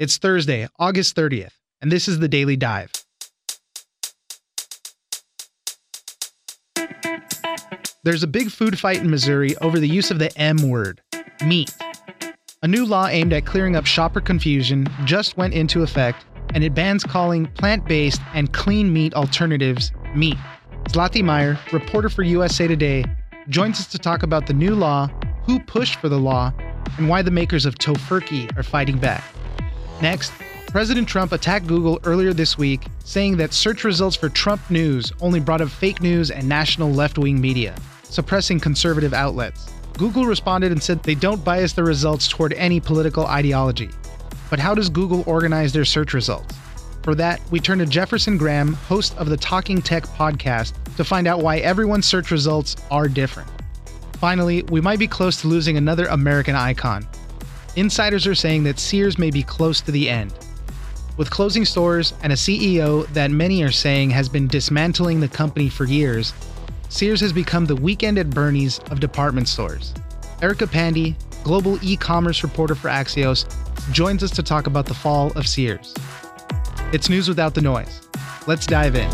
It's Thursday, August 30th, and this is the Daily Dive. There's a big food fight in Missouri over the use of the M word, meat. A new law aimed at clearing up shopper confusion just went into effect, and it bans calling plant based and clean meat alternatives meat. Zlati Meyer, reporter for USA Today, joins us to talk about the new law, who pushed for the law, and why the makers of Tofurky are fighting back. Next, President Trump attacked Google earlier this week, saying that search results for Trump news only brought up fake news and national left wing media, suppressing conservative outlets. Google responded and said they don't bias their results toward any political ideology. But how does Google organize their search results? For that, we turn to Jefferson Graham, host of the Talking Tech podcast, to find out why everyone's search results are different. Finally, we might be close to losing another American icon, Insiders are saying that Sears may be close to the end. With closing stores and a CEO that many are saying has been dismantling the company for years, Sears has become the weekend at Bernie's of department stores. Erica Pandey, global e commerce reporter for Axios, joins us to talk about the fall of Sears. It's news without the noise. Let's dive in.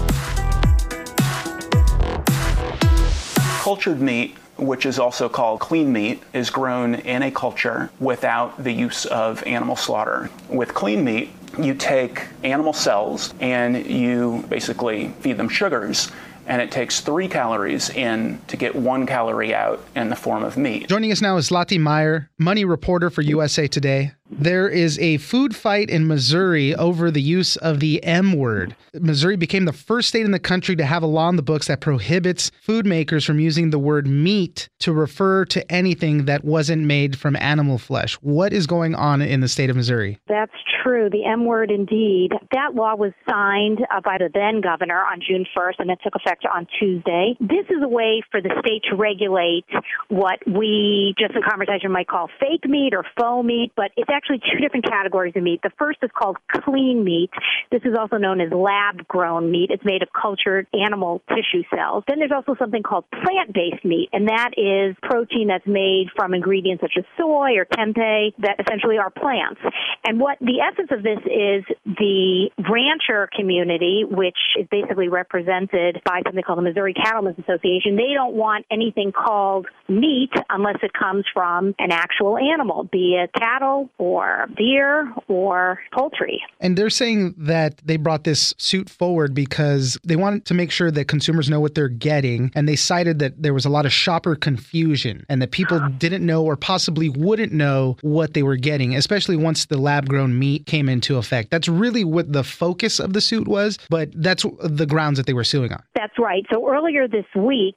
Cultured meat which is also called clean meat, is grown in a culture without the use of animal slaughter. With clean meat, you take animal cells and you basically feed them sugars and it takes three calories in to get one calorie out in the form of meat. Joining us now is Zlati Meyer, money reporter for USA Today. There is a food fight in Missouri over the use of the M word. Missouri became the first state in the country to have a law in the books that prohibits food makers from using the word meat to refer to anything that wasn't made from animal flesh. What is going on in the state of Missouri? That's true. The M word, indeed. That law was signed uh, by the then governor on June 1st, and it took effect on Tuesday. This is a way for the state to regulate what we just in conversation might call fake meat or faux meat, but it's actually two different categories of meat. The first is called clean meat. This is also known as lab grown meat. It's made of cultured animal tissue cells. Then there's also something called plant based meat, and that is protein that's made from ingredients such as soy or tempeh that essentially are plants. And what the essence of this is the rancher community, which is basically represented by something called the Missouri Cattlemen's Association, they don't want anything called meat unless it comes from an actual animal, be it cattle deer or poultry. And they're saying that they brought this suit forward because they wanted to make sure that consumers know what they're getting. And they cited that there was a lot of shopper confusion and that people didn't know or possibly wouldn't know what they were getting, especially once the lab grown meat came into effect. That's really what the focus of the suit was, but that's the grounds that they were suing on. That's right. So earlier this week,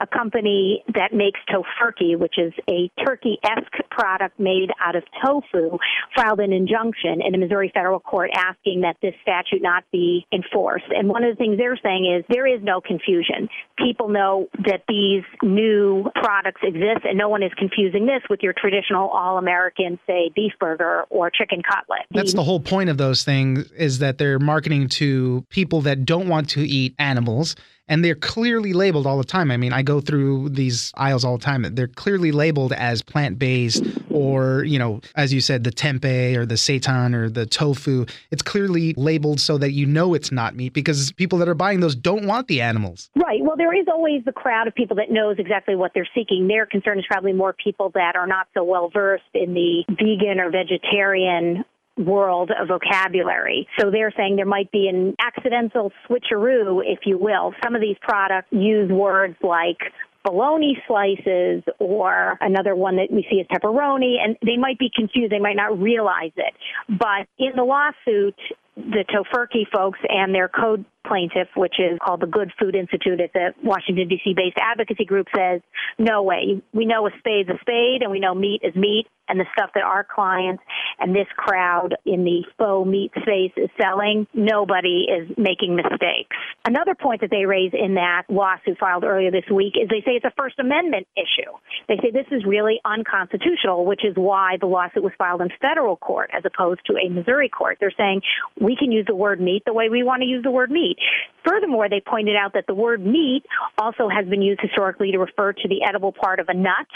a company that makes tofurky, which is a turkey-esque product made out of tofu, filed an injunction in a Missouri federal court asking that this statute not be enforced. And one of the things they're saying is there is no confusion. People know that these new products exist, and no one is confusing this with your traditional all-American, say, beef burger or chicken cutlet. That's the whole point of those things is that they're marketing to people that don't want to eat animals and they're clearly labeled all the time. I mean, I go through these aisles all the time. They're clearly labeled as plant based or, you know, as you said, the tempeh or the seitan or the tofu. It's clearly labeled so that you know it's not meat because people that are buying those don't want the animals. Right. Well, there is always the crowd of people that knows exactly what they're seeking. Their concern is probably more people that are not so well versed in the vegan or vegetarian world of vocabulary. So they're saying there might be an accidental switcheroo, if you will. Some of these products use words like bologna slices or another one that we see as pepperoni and they might be confused they might not realize it but in the lawsuit the tofurky folks and their code plaintiff, which is called the Good Food Institute. It's a Washington, D.C. based advocacy group, says, no way. We know a spade's a spade and we know meat is meat. And the stuff that our clients and this crowd in the faux meat space is selling, nobody is making mistakes. Another point that they raise in that lawsuit filed earlier this week is they say it's a First Amendment issue. They say this is really unconstitutional, which is why the lawsuit was filed in federal court as opposed to a Missouri court. They're saying we can use the word meat the way we want to use the word meat. Furthermore, they pointed out that the word meat also has been used historically to refer to the edible part of a nut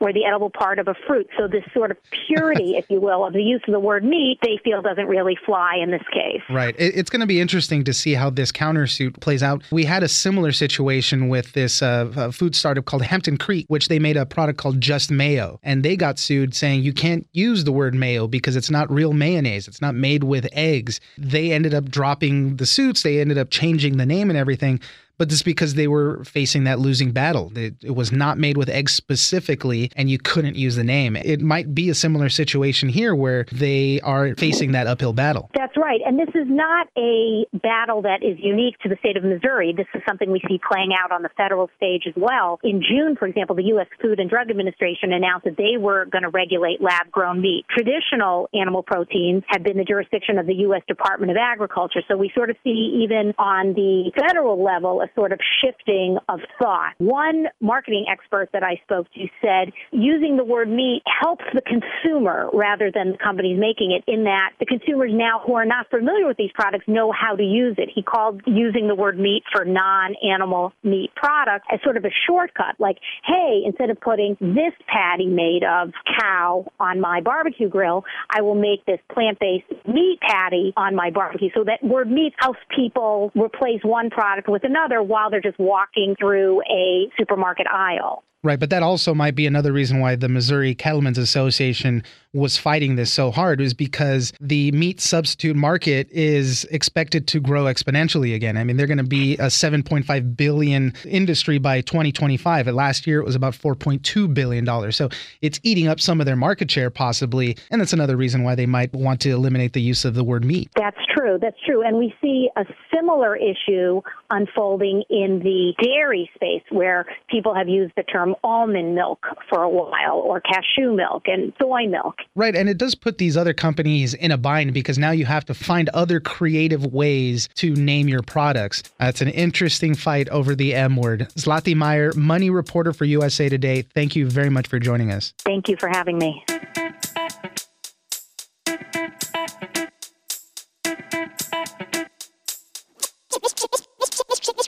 or the edible part of a fruit. So this sort of purity, if you will, of the use of the word meat, they feel doesn't really fly in this case. Right. It's going to be interesting to see how this countersuit plays out. We had a similar situation with this uh, food startup called Hampton Creek, which they made a product called Just Mayo, and they got sued saying you can't use the word mayo because it's not real mayonnaise. It's not made with eggs. They ended up dropping the suits. They ended up changing the name and everything but this because they were facing that losing battle. It, it, was not made with eggs specifically, and you couldn't use the name. It might be a similar situation here where they are facing that uphill battle. That's right. And this is not a battle that is unique to the state of Missouri. This is something we see playing out on the federal stage as well. In June, for example, the U.S. Food and Drug Administration announced that they were going to regulate lab grown meat. Traditional animal proteins have been the jurisdiction of the U.S. Department of Agriculture. So we sort of see even on the federal level a sort of shifting of thought. One marketing expert that I spoke to said using the word meat helps the consumer rather than the companies making it in that the consumers now who are not familiar with these products know how to use it. He called using the word meat for non-animal meat products as sort of a shortcut. Like, hey, instead of putting this patty made of cow on my barbecue grill, I will make this plant-based meat patty on my barbecue. So that word meat helps people replace one product with another while they're just walking through a supermarket aisle. Right, but that also might be another reason why the Missouri Cattlemen's Association was fighting this so hard is because the meat substitute market is expected to grow exponentially again. I mean, they're going to be a 7.5 billion industry by 2025. Last year it was about 4.2 billion dollars. So it's eating up some of their market share possibly, and that's another reason why they might want to eliminate the use of the word meat. That's true. That's true. And we see a similar issue unfolding in the dairy space where people have used the term almond milk for a while or cashew milk and soy milk. Right. And it does put these other companies in a bind because now you have to find other creative ways to name your products. That's an interesting fight over the M word. Zlati Meyer, money reporter for USA Today. Thank you very much for joining us. Thank you for having me.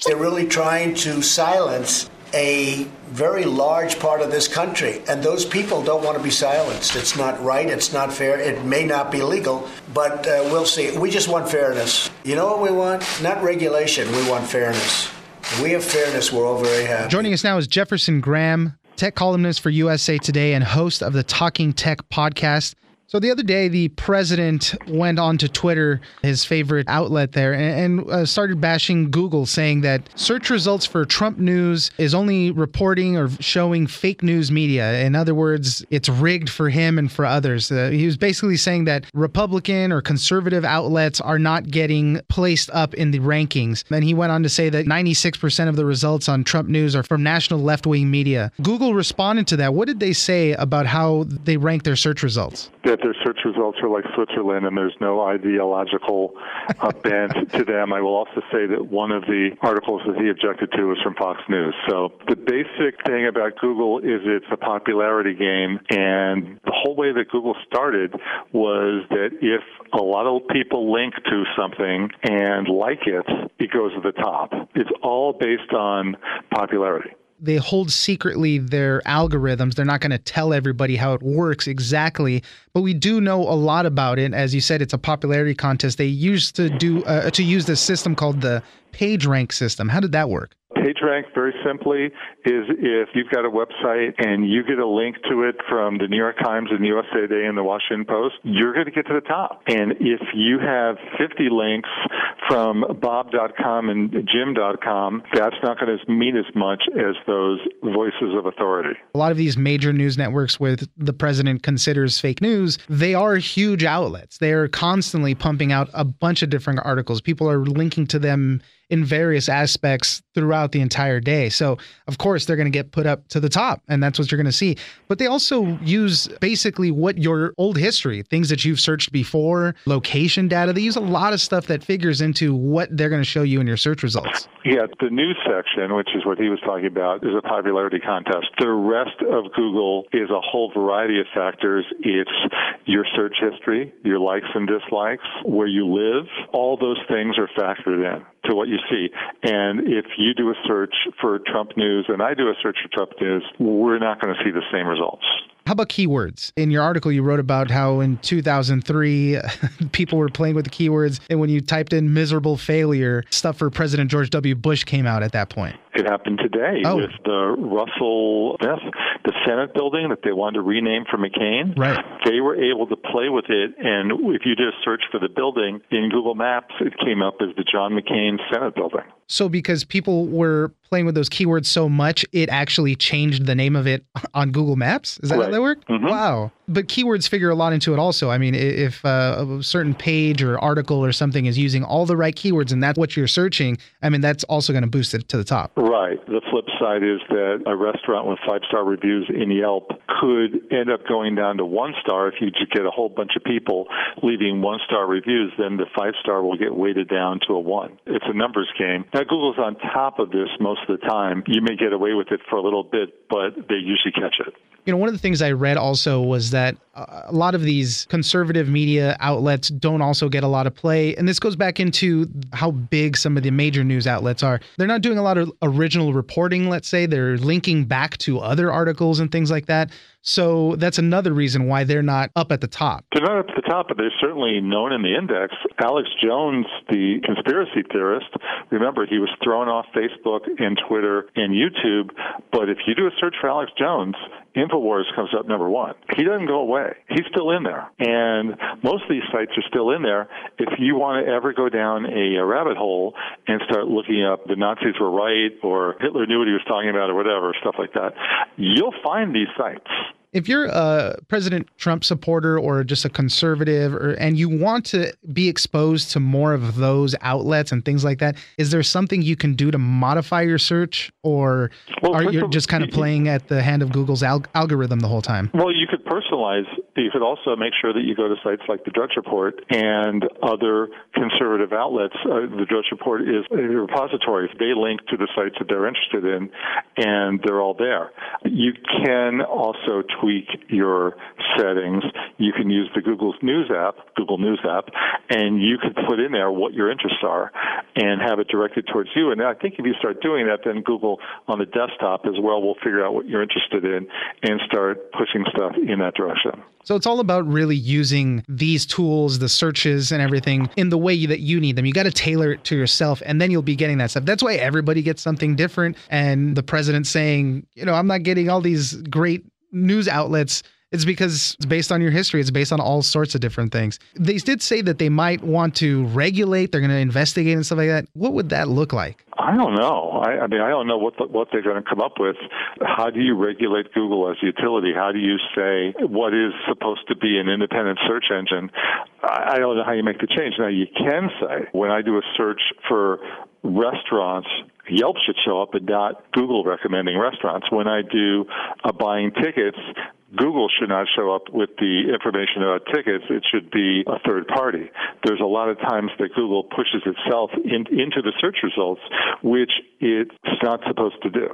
They're really trying to silence a very large part of this country. And those people don't want to be silenced. It's not right. It's not fair. It may not be legal, but uh, we'll see. We just want fairness. You know what we want? Not regulation. We want fairness. we have fairness. We're all very happy. Joining us now is Jefferson Graham, tech columnist for USA Today and host of the Talking Tech podcast. So the other day, the president went on to Twitter, his favorite outlet there, and, and uh, started bashing Google, saying that search results for Trump news is only reporting or showing fake news media. In other words, it's rigged for him and for others. Uh, he was basically saying that Republican or conservative outlets are not getting placed up in the rankings. And he went on to say that 96% of the results on Trump news are from national left wing media. Google responded to that. What did they say about how they rank their search results? That their search results are like Switzerland and there's no ideological uh, bent to them. I will also say that one of the articles that he objected to was from Fox News. So the basic thing about Google is it's a popularity game, and the whole way that Google started was that if a lot of people link to something and like it, it goes to the top. It's all based on popularity they hold secretly their algorithms. They're not going to tell everybody how it works exactly, but we do know a lot about it. As you said, it's a popularity contest. They used to do uh, to use this system called the PageRank system. How did that work? PageRank, very simply, is if you've got a website and you get a link to it from the New York Times and the USA Today and the Washington Post, you're going to get to the top. And if you have 50 links from Bob.com and Jim.com, that's not going to mean as much as those voices of authority. A lot of these major news networks, with the president considers fake news, they are huge outlets. They are constantly pumping out a bunch of different articles. People are linking to them in various aspects throughout the entire day. So, of course, they're going to get put up to the top, and that's what you're going to see. But they also use basically what your old history, things that you've searched before, location data. They use a lot of stuff that figures into what they're going to show you in your search results. Yeah, the news section, which is what he was talking about, is a popularity contest. The rest of Google is a whole variety of factors. It's your search history, your likes and dislikes, where you live. All those things are factored in. To what you see. And if you do a search for Trump news and I do a search for Trump news, we're not going to see the same results. How about keywords? In your article, you wrote about how in 2003, people were playing with the keywords, and when you typed in miserable failure, stuff for President George W. Bush came out at that point. It happened today Oh. with the Russell Smith, the Senate building that they wanted to rename for McCain. Right. They were able to play with it, and if you did a search for the building in Google Maps, it came up as the John McCain Senate building. So, because people were playing with those keywords so much, it actually changed the name of it on Google Maps? Is that how that worked? Mhm. Wow. But keywords figure a lot into it also. I mean, if uh, a certain page or article or something is using all the right keywords and that's what you're searching, I mean, that's also going to boost it to the top. Right. The flip side is that a restaurant with five star reviews in Yelp could end up going down to one star if you just get a whole bunch of people leaving one star reviews. Then the five star will get weighted down to a one. It's a numbers game. Now, Google's on top of this most of the time. You may get away with it for a little bit, but they usually catch it. You know, one of the things I read also was that a lot of these conservative media outlets don't also get a lot of play. And this goes back into how big some of the major news outlets are. They're not doing a lot of original reporting, let's say. They're linking back to other articles and things like that. So that's another reason why they're not up at the top. They're not up at the top, but they're certainly known in the index. Alex Jones, the conspiracy theorist, remember he was thrown off Facebook and Twitter and YouTube. But if you do a search for Alex Jones, InfoWars comes up number one. He doesn't go away. He's still in there. And most of these sites are still in there. If you want to ever go down a, a rabbit hole and start looking up the Nazis were right or Hitler knew what he was talking about or whatever, stuff like that, you'll find these sites. If you're a President Trump supporter or just a conservative or and you want to be exposed to more of those outlets and things like that, is there something you can do to modify your search or Well, are you just kind of playing at the hand of Google's al- algorithm the whole time? Well, you could personalize. You could also make sure that you go to sites like the Drudge Report and other conservative outlets. Uh, the Drudge Report is a repository. They link to the sites that they're interested in, and they're all there. You can also tweak your settings. You can use the Google's News app, Google News app, and you could put in there what your interests are and have it directed towards you. And I think if you start doing that, then Google on the desktop as well will figure out what you're interested in and start pushing stuff in that direction. So it's all about really using these tools, the searches and everything in the way that you need them. You got to tailor it to yourself and then you'll be getting that stuff. That's why everybody gets something different. And the president saying, you know, I'm not getting all these great news outlets. It's because it's based on your history. It's based on all sorts of different things. They did say that they might want to regulate. They're going to investigate and stuff like that. What would that look like? I don't know. I, I mean, I don't know what the, what they're going to come up with. How do you regulate Google as a utility? How do you say what is supposed to be an independent search engine? I, I don't know how you make the change. Now, you can say when I do a search for restaurants, Yelp should show up and not Google recommending restaurants. When I do uh, buying tickets, Google should not show up with the information about tickets. It should be a third party. There's a lot of times that Google pushes itself in, into the search results, which it's not supposed to do.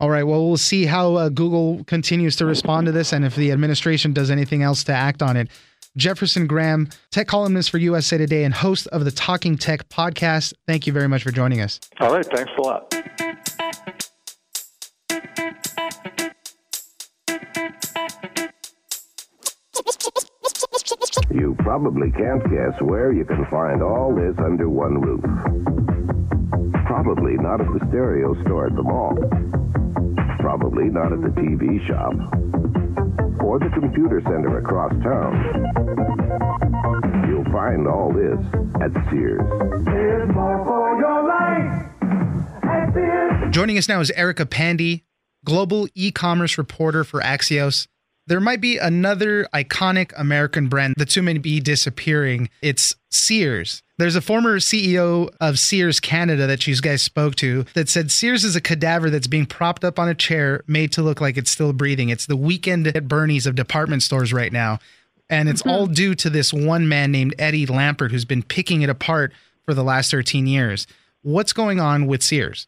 All right. Well, we'll see how uh, Google continues to respond to this and if the administration does anything else to act on it. Jefferson Graham, tech columnist for USA Today and host of the Talking Tech podcast. Thank you very much for joining us. All right. Thanks a lot. Probably can't guess where you can find all this under one roof. Probably not at the stereo store at the mall. Probably not at the TV shop. Or the computer center across town. You'll find all this at Sears. Joining us now is Erica Pandey, global e commerce reporter for Axios. There might be another iconic American brand that's soon may be disappearing. It's Sears. There's a former CEO of Sears Canada that you guys spoke to that said Sears is a cadaver that's being propped up on a chair made to look like it's still breathing. It's the weekend at Bernie's of department stores right now. And it's all mm-hmm. due to this one man named Eddie Lampert who's been picking it apart for the last 13 years. What's going on with Sears?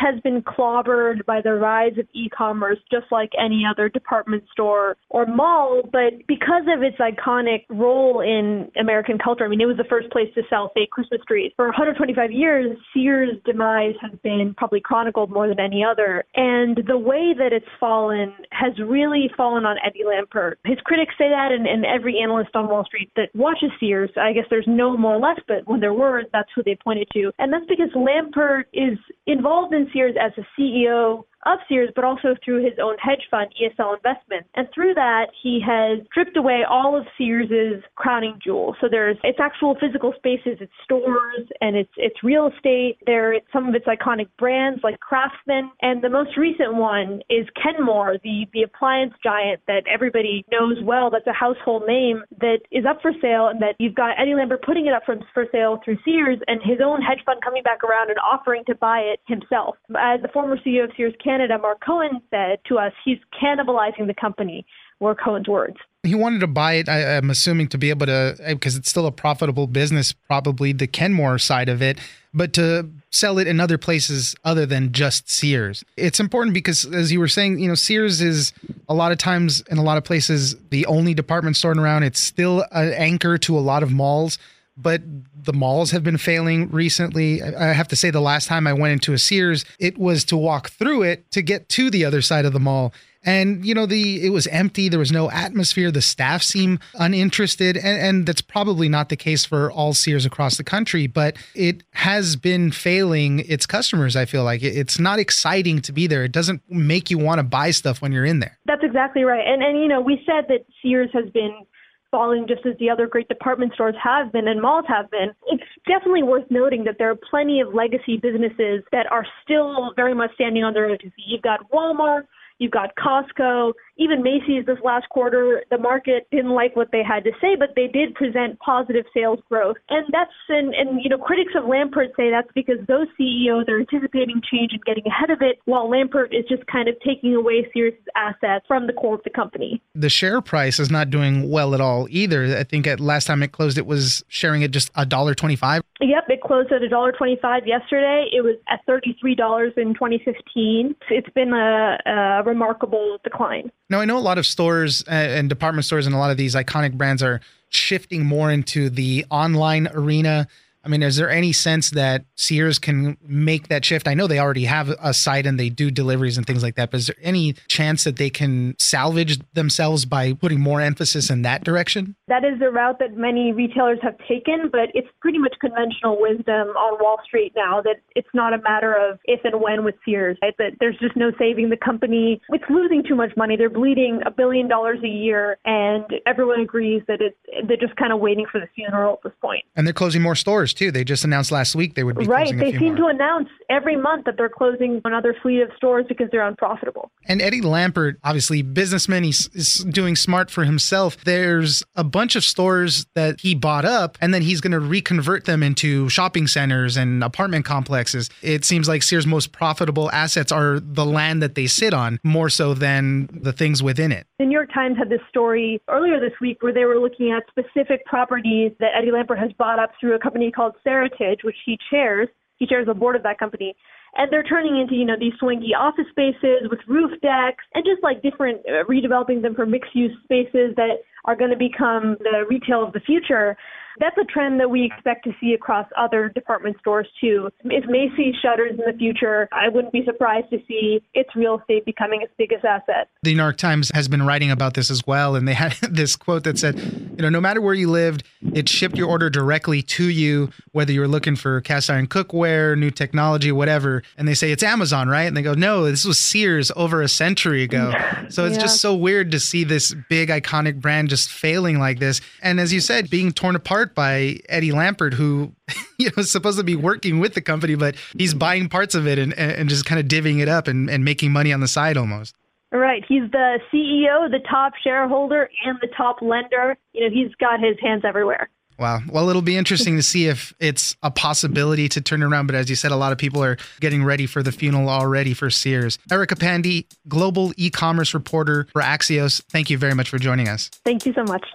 Has been clobbered by the rise of e-commerce just like any other department store or mall, but because of its iconic role in American culture, I mean, it was the first place to sell fake Christmas trees. For 125 years, Sears' demise has been probably chronicled more than any other. And the way that it's fallen has really fallen on Eddie Lampert. His critics say that, and, and every analyst on Wall Street that watches Sears, I guess there's no more left, but when there were, that's who they pointed to. And that's because Lampert is involved in Sears as a CEO of Sears, but also through his own hedge fund, ESL Investments. And through that, he has stripped away all of Sears's crowning jewel. So there's its actual physical spaces, its stores, and its its real estate. There, some of its iconic brands like Craftsman, and the most recent one is Kenmore, the the appliance giant that everybody knows well. That's a household name that is up for sale, and that you've got Eddie Lampert putting it up for, for sale through Sears, and his own hedge fund coming back around and offering to buy it himself. As the former CEO of Sears Canada, Mark Cohen, said to us, he's cannibalizing the company, were Cohen's words. He wanted to buy it, I, am assuming, to be able to, eh, because it's still a profitable business, probably the Kenmore side of it, but to sell it in other places other than just Sears. It's important because, as you were saying, you know, Sears is a lot of times in a lot of places the only department store around. It's still an anchor to a lot of malls but the malls have been failing recently. I have to say, the last time I went into a Sears, it was to walk through it to get to the other side of the mall. And you know, the it was empty. There was no atmosphere. The staff seemed uninterested, and, and that's probably not the case for all Sears across the country. But it has been failing its customers. I feel like it's not exciting to be there. It doesn't make you want to buy stuff when you're in there. That's exactly right. And and you know, we said that Sears has been falling just as the other great department stores have been and malls have been. It's definitely worth noting that there are plenty of legacy businesses that are still very much standing on their own. You've got Walmart, You've got Costco, even Macy's this last quarter. The market didn't like what they had to say, but they did present positive sales growth. And that's, and, and you know, critics of Lampert say that's because those CEOs are anticipating change and getting ahead of it, while Lampert is just kind of taking away Sears' assets from the core of the company. The share price is not doing well at all either. I think at last time it closed, it was sharing at just a dollar twenty-five. Yep, it closed at a dollar twenty-five yesterday. It was at thirty-three dollars in 2015. It's been a, a remarkable decline. Now, I know a lot of stores uh, and department stores and a lot of these iconic brands are shifting more into the online arena. I mean, is there any sense that Sears can make that shift? I know they already have a site and they do deliveries and things like that, but is there any chance that they can salvage themselves by putting more emphasis in that direction? That is the route that many retailers have taken, but it's pretty much conventional wisdom on Wall Street now that it's not a matter of if and when with Sears, right? That there's just no saving the company. It's losing too much money. They're bleeding a billion dollars a year, and everyone agrees that it's they're just kind of waiting for the funeral at this point. And they're closing more stores stores too. They just announced last week they would be right. They seem more. to announce every month that they're closing another fleet of stores because they're unprofitable. And Eddie Lampert, obviously businessman, he's is doing smart for himself. There's a bunch of stores that he bought up, and then he's going to reconvert them into shopping centers and apartment complexes. It seems like Sears' most profitable assets are the land that they sit on, more so than the things within it. The New York Times had this story earlier this week where they were looking at specific properties that Eddie Lampert has bought up through a company called Seritage, which he chairs. He chairs the board of that company. And they're turning into, you know, these swanky office spaces with roof decks and just like different, uh, redeveloping them for mixed use spaces that are going to become the retail of the future that's a trend that we expect to see across other department stores too. If Macy's shutters in the future, I wouldn't be surprised to see its real estate becoming its biggest asset. The New York Times has been writing about this as well, and they had this quote that said, you know, no matter where you lived, it shipped your order directly to you, whether you were looking for cast iron cookware, new technology, whatever. And they say it's Amazon, right? And they go, no, this was Sears over a century ago. So it's yeah. just so weird to see this big iconic brand just failing like this. And as you said, being torn apart by Eddie Lampert, who you know is supposed to be working with the company, but he's buying parts of it and, and just kind of divvying it up and, and making money on the side almost. Right. He's the CEO, the top shareholder, and the top lender. You know, he's got his hands everywhere. Wow. Well, it'll be interesting to see if it's a possibility to turn around. But as you said, a lot of people are getting ready for the funeral already for Sears. Erica Pandey, global e commerce reporter for Axios, thank you very much for joining us. Thank you so much.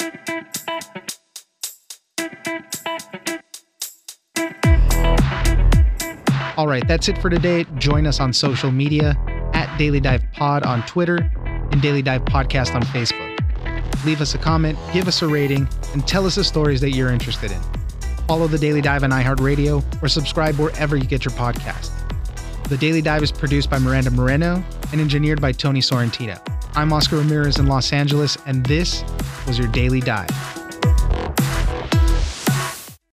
All right, that's it for today. Join us on social media at Daily Dive Pod on Twitter and Daily Dive Podcast on Facebook. Leave us a comment, give us a rating, and tell us the stories that you're interested in. Follow the Daily Dive on iHeartRadio or subscribe wherever you get your podcast. The Daily Dive is produced by Miranda Moreno and engineered by Tony Sorrentino. I'm Oscar Ramirez in Los Angeles, and this was your Daily Dive.